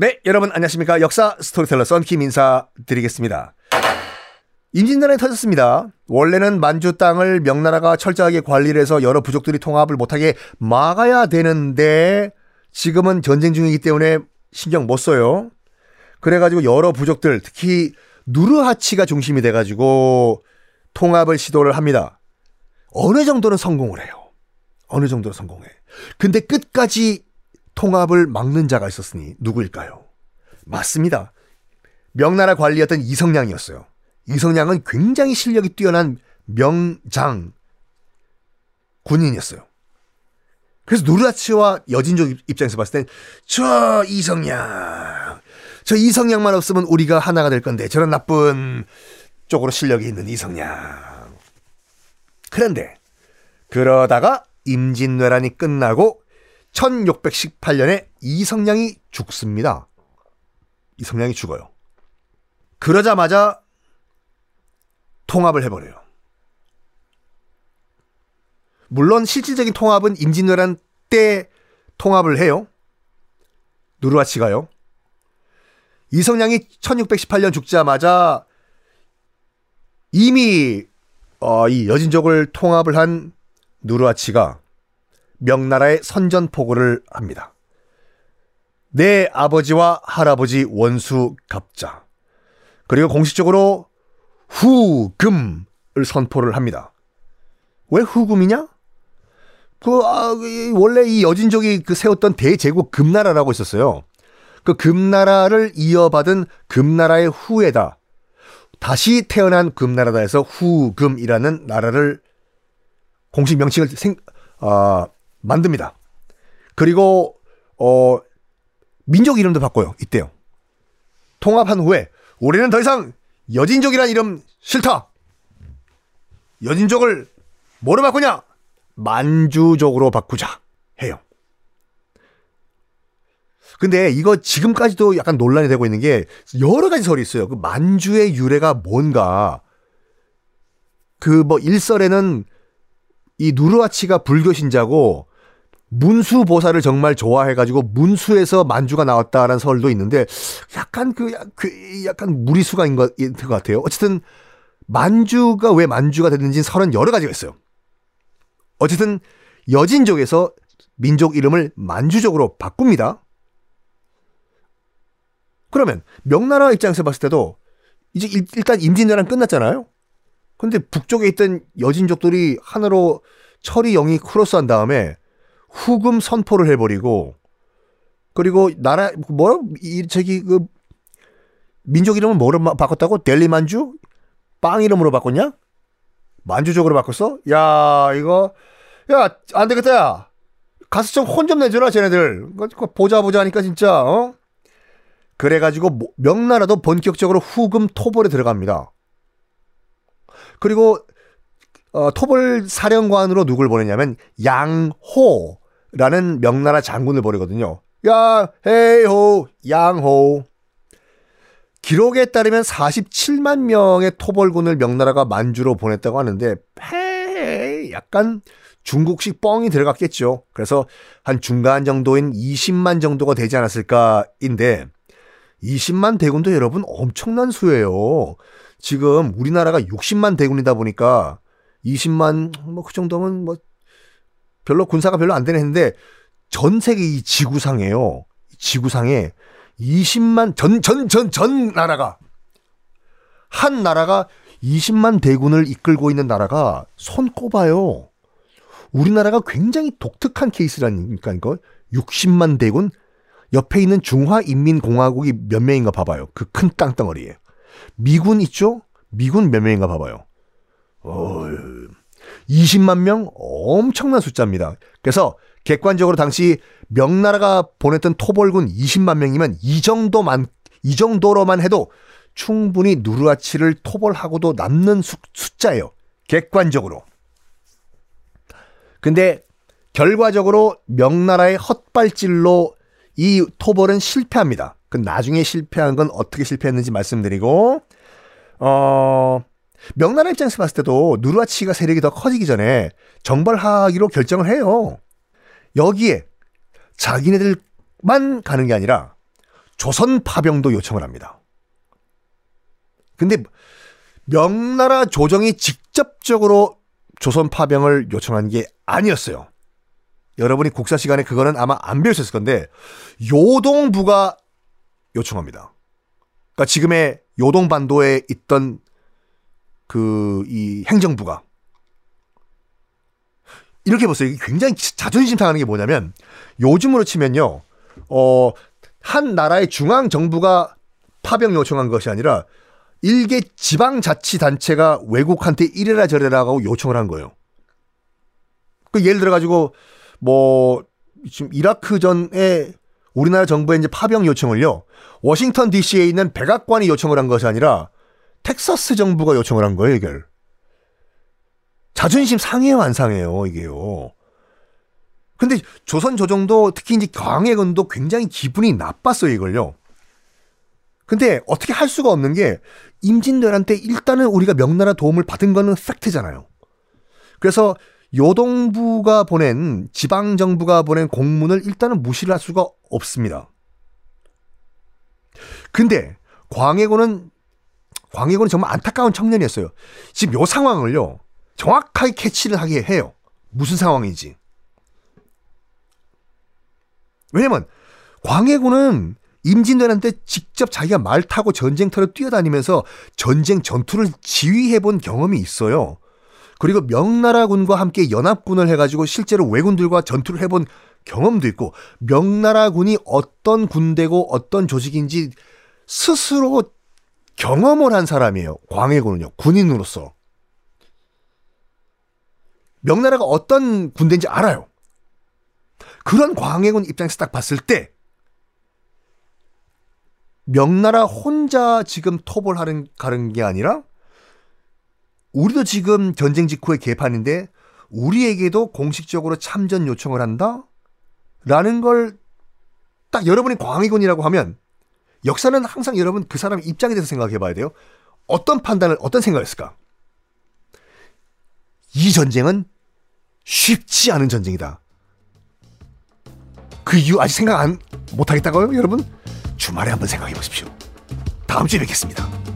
네, 여러분 안녕하십니까. 역사 스토리텔러 썬킴 인사드리겠습니다. 임진왜란이 터졌습니다. 원래는 만주 땅을 명나라가 철저하게 관리를 해서 여러 부족들이 통합을 못하게 막아야 되는데 지금은 전쟁 중이기 때문에 신경 못 써요. 그래가지고 여러 부족들 특히 누르하치가 중심이 돼가지고 통합을 시도를 합니다. 어느 정도는 성공을 해요. 어느 정도는 성공해. 근데 끝까지 통합을 막는 자가 있었으니 누구일까요? 맞습니다. 명나라 관리였던 이성량이었어요. 이성량은 굉장히 실력이 뛰어난 명장 군인이었어요. 그래서 누르하치와 여진족 입장에서 봤을 땐 저 이성량, 저 이성량만 없으면 우리가 하나가 될 건데 저런 나쁜 쪽으로 실력이 있는 이성량. 그런데 그러다가 임진왜란이 끝나고 1618년에 이성량이 죽습니다. 이성량이 죽어요. 그러자마자 통합을 해버려요. 물론 실질적인 통합은 임진왜란 때 통합을 해요. 누르하치가요. 이성량이 1618년 죽자마자 이미 어, 이 여진족을 통합을 한 누르하치가 명나라에 선전포고를 합니다. 내 아버지와 할아버지 원수 갑자 그리고 공식적으로 후금을 선포를 합니다. 왜 후금이냐? 그 아, 원래 이 여진족이 그 세웠던 대제국 금나라라고 있었어요. 그 금나라를 이어받은 금나라의 후에다 다시 태어난 금나라다 해서 후금이라는 나라를 공식 명칭을 생, 아, 만듭니다. 그리고 어 민족 이름도 바꿔요. 이때요. 통합한 후에 우리는 더 이상 여진족이란 이름 싫다. 여진족을 뭐로 바꾸냐? 만주족으로 바꾸자 해요. 근데 이거 지금까지도 약간 논란이 되고 있는 게 여러 가지 설이 있어요. 그 만주의 유래가 뭔가 그 뭐 일설에는 이 누르하치가 불교 신자고 문수 보살을 정말 좋아해가지고 문수에서 만주가 나왔다라는 설도 있는데 약간 그, 그 약간 무리수가 인 것, 것 같아요. 어쨌든 만주가 왜 만주가 됐는지 설은 여러 가지가 있어요. 어쨌든 여진족에서 민족 이름을 만주족으로 바꿉니다. 그러면 명나라 입장에서 봤을 때도 이제 일단 임진왜란 끝났잖아요. 근데 북쪽에 있던 여진족들이 하나로 철이 영이 크로스한 다음에 후금 선포를 해버리고 그리고 나라 뭐라 이 저기 그 민족 이름을 뭐로 바꿨다고 델리 만주 빵 이름으로 바꿨냐? 만주족으로 바꿨어? 야 이거 야 안 되겠다 야 가서 좀 혼 좀 내줘라 쟤네들 보자 보자 하니까 진짜 어 그래가지고 명나라도 본격적으로 후금 토벌에 들어갑니다. 그리고 어, 토벌 사령관으로 누굴 보내냐면 양호 라는 명나라 장군을 보내거든요. 야, 헤이호, 양호. 기록에 따르면 47만 명의 토벌군을 명나라가 만주로 보냈다고 하는데, 헤이, 약간 중국식 뻥이 들어갔겠죠. 그래서 한 중간 정도인 20만 정도가 되지 않았을까인데, 20만 대군도 여러분 엄청난 수예요. 지금 우리나라가 60만 대군이다 보니까 20만 뭐 그 정도면 뭐 별로 군사가 별로 안 되는 했는데 전 세계 이 지구상에요. 지구상에 20만 전 전 전 전 나라가 한 나라가 20만 대군을 이끌고 있는 나라가 손꼽아요. 우리나라가 굉장히 독특한 케이스라니까 이거 60만 대군 옆에 있는 중화인민공화국이 몇 명인가 봐봐요. 그 큰 땅덩어리에. 미군 있죠? 미군 몇 명인가 봐봐요. 어, 20만 명 엄청난 숫자입니다. 그래서 객관적으로 당시 명나라가 보냈던 토벌군 20만 명이면 이 정도만 이 정도로만 해도 충분히 누르아치를 토벌하고도 남는 수, 숫자예요. 객관적으로. 근데 결과적으로 명나라의 헛발질로 이 토벌은 실패합니다. 그 나중에 실패한 건 어떻게 실패했는지 말씀드리고 어 명나라 입장에서 봤을 때도 누르아치가 세력이 더 커지기 전에 정벌하기로 결정을 해요. 여기에 자기네들만 가는 게 아니라 조선 파병도 요청을 합니다. 근데 명나라 조정이 직접적으로 조선 파병을 요청한 게 아니었어요. 여러분이 국사 시간에 그거는 아마 안 배우셨을 건데 요동부가 요청합니다. 그러니까 지금의 요동반도에 있던 그 이 행정부가 이렇게 보세요. 굉장히 자존심 상하는 게 뭐냐면 요즘으로 치면요. 어, 한 나라의 중앙 정부가 파병 요청한 것이 아니라 일개 지방 자치 단체가 외국한테 이래라 저래라 하고 요청을 한 거예요. 그 예를 들어 가지고 뭐 지금 이라크 전에 우리나라 정부에 이제 파병 요청을요. 워싱턴 DC에 있는 백악관이 요청을 한 것이 아니라 텍사스 정부가 요청을 한 거예요, 이걸. 자존심 상해요, 안 상해요, 이게요. 근데 조선 조정도 특히 이제 광해군도 굉장히 기분이 나빴어요, 이걸요. 근데 어떻게 할 수가 없는 게 임진왜란 때 일단은 우리가 명나라 도움을 받은 거는 팩트잖아요. 그래서 요동부가 보낸 지방 정부가 보낸 공문을 일단은 무시를 할 수가 없습니다. 근데 광해군은 광해군은 정말 안타까운 청년이었어요. 지금 요 상황을요 정확하게 캐치를 하게 해요. 무슨 상황인지. 왜냐면 광해군은 임진왜란 때 직접 자기가 말 타고 전쟁터를 뛰어다니면서 전쟁 전투를 지휘해 본 경험이 있어요. 그리고 명나라군과 함께 연합군을 해가지고 실제로 왜군들과 전투를 해본 경험도 있고 명나라군이 어떤 군대고 어떤 조직인지 스스로 경험을 한 사람이에요. 광해군은요. 군인으로서. 명나라가 어떤 군대인지 알아요. 그런 광해군 입장에서 딱 봤을 때 명나라 혼자 지금 토벌하는 가는 게 아니라 우리도 지금 전쟁 직후의 개판인데 우리에게도 공식적으로 참전 요청을 한다? 라는 걸 딱 여러분이 광해군이라고 하면 역사는 항상 여러분 그 사람 입장에 대해서 생각해 봐야 돼요. 어떤 판단을, 어떤 생각을 했을까? 이 전쟁은 쉽지 않은 전쟁이다. 그 이유 아직 생각 안, 못 하겠다고요, 여러분? 주말에 한번 생각해 보십시오. 다음 주에 뵙겠습니다.